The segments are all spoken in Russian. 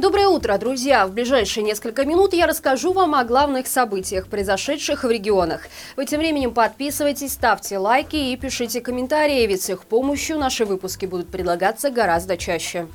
Доброе утро, друзья! В ближайшие несколько минут я расскажу вам о главных событиях, произошедших в регионах. Вы тем временем подписывайтесь, ставьте лайки и пишите комментарии, ведь с их помощью наши выпуски будут предлагаться гораздо чаще.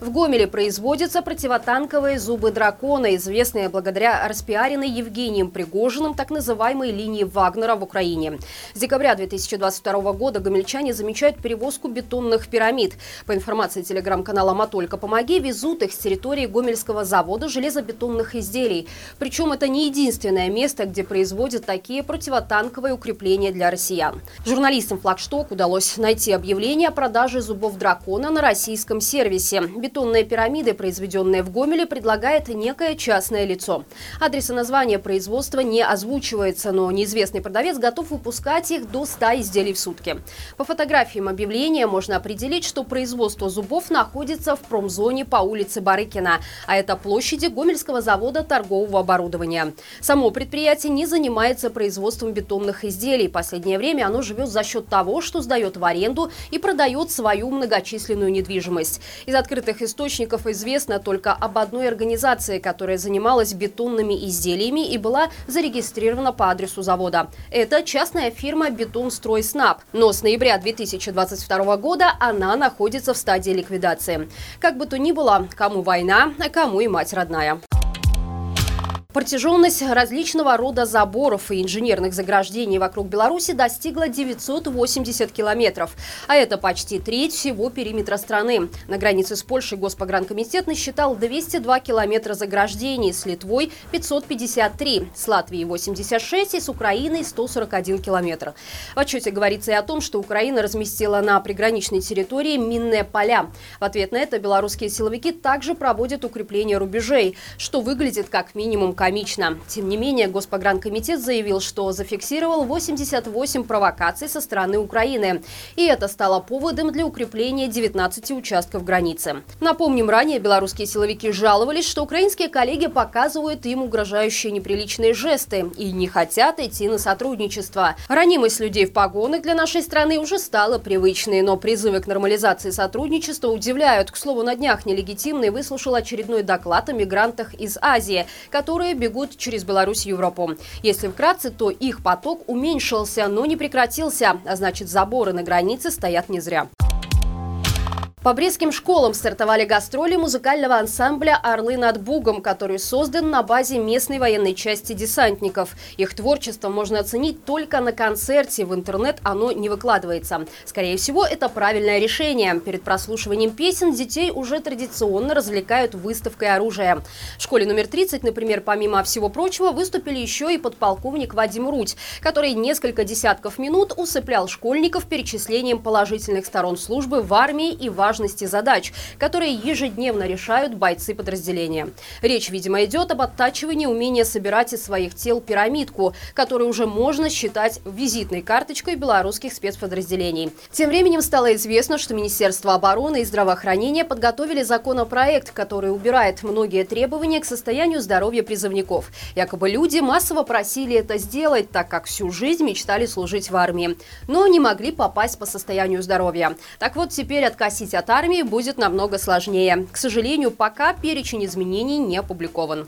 В Гомеле производятся противотанковые зубы дракона, известные благодаря распиаренной Евгением Пригожиным так называемой линии Вагнера в Украине. С декабря 2022 года гомельчане замечают перевозку бетонных пирамид. По информации телеграм-канала «Матолько помоги», везут их с территории Гомельского завода железобетонных изделий. Причем это не единственное место, где производят такие противотанковые укрепления для россиян. Журналистам «Флагшток» удалось найти объявление о продаже зубов дракона на российском сервисе бетонные пирамиды, произведенные в Гомеле, предлагает некое частное лицо. Адрес и название производства не озвучивается, но неизвестный продавец готов выпускать их до 100 изделий в сутки. По фотографиям объявления можно определить, что производство зубов находится в промзоне по улице Барыкина, а это площади Гомельского завода торгового оборудования. Само предприятие не занимается производством бетонных изделий. Последнее время оно живет за счет того, что сдает в аренду и продает свою многочисленную недвижимость. Из открытых источников известно только об одной организации, которая занималась бетонными изделиями и была зарегистрирована по адресу завода. Это частная фирма «Бетонстрой Снаб». Но с ноября 2022 года она находится в стадии ликвидации. Как бы то ни было, кому война, а кому и мать родная. Протяженность различного рода заборов и инженерных заграждений вокруг Беларуси достигла 980 километров, а это почти треть всего периметра страны. На границе с Польшей Госпогранкомитет насчитал 202 километра заграждений, с Литвой 553, с Латвией 86 и с Украиной 141 километр. В отчете говорится и о том, что Украина разместила на приграничной территории минные поля. В ответ на это белорусские силовики также проводят укрепление рубежей, что выглядит как минимум комично. Тем не менее, Госпогранкомитет заявил, что зафиксировал 88 провокаций со стороны Украины. И это стало поводом для укрепления 19 участков границы. Напомним, ранее белорусские силовики жаловались, что украинские коллеги показывают им угрожающие неприличные жесты и не хотят идти на сотрудничество. Ранимость людей в погонах для нашей страны уже стала привычной, но призывы к нормализации сотрудничества удивляют. К слову, на днях нелегитимный выслушал очередной доклад о мигрантах из Азии, которые которые бегут через Беларусь в Европу. Если вкратце, то их поток уменьшился, но не прекратился, а значит заборы на границе стоят не зря. По брестским школам стартовали гастроли музыкального ансамбля «Орлы над Бугом», который создан на базе местной военной части десантников. Их творчество можно оценить только на концерте. В интернет оно не выкладывается. Скорее всего, это правильное решение. Перед прослушиванием песен детей уже традиционно развлекают выставкой оружия. В школе номер 30, например, помимо всего прочего, выступили еще и подполковник Вадим Руть, который несколько десятков минут усыплял школьников перечислением положительных сторон службы в армии и в важности задач, которые ежедневно решают бойцы подразделения. Речь, видимо, идет об оттачивании умения собирать из своих тел пирамидку, которую уже можно считать визитной карточкой белорусских спецподразделений. Тем временем стало известно, что Министерство обороны и здравоохранения подготовили законопроект, который убирает многие требования к состоянию здоровья призывников. Якобы люди массово просили это сделать, так как всю жизнь мечтали служить в армии, но не могли попасть по состоянию здоровья. Так вот, теперь откосить от армии будет намного сложнее. К сожалению, пока перечень изменений не опубликован.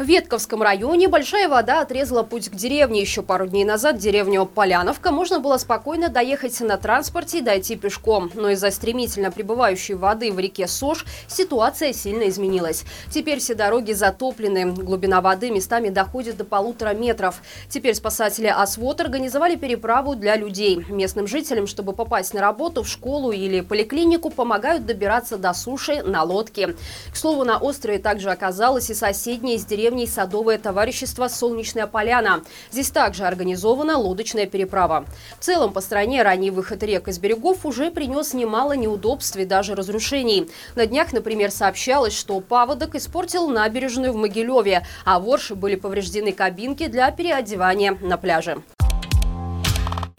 В Ветковском районе большая вода отрезала путь к деревне. Еще пару дней назад деревню Поляновка можно было спокойно доехать на транспорте и дойти пешком. Но из-за стремительно прибывающей воды в реке Сош ситуация сильно изменилась. Теперь все дороги затоплены. Глубина воды местами доходит до полутора метров. Теперь спасатели ОСВОД организовали переправу для людей. Местным жителям, чтобы попасть на работу, в школу или поликлинику, помогают добираться до суши на лодке. К слову, на острове также оказалось и соседнее из деревни деревней Садовое товарищество «Солнечная поляна». Здесь также организована лодочная переправа. В целом, по стране ранний выход рек из берегов уже принес немало неудобств и даже разрушений. На днях, например, сообщалось, что паводок испортил набережную в Могилеве, а в Орше были повреждены кабинки для переодевания на пляже.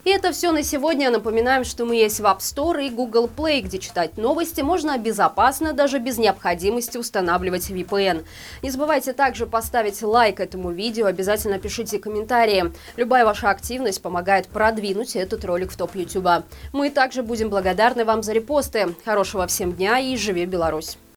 И это все на сегодня. Напоминаем, что мы есть в App Store и Google Play, где читать новости можно безопасно, даже без необходимости устанавливать VPN. Не забывайте также поставить лайк этому видео, обязательно пишите комментарии. Любая ваша активность помогает продвинуть этот ролик в топ YouTube. Мы также будем благодарны вам за репосты. Хорошего всем дня и живи Беларусь!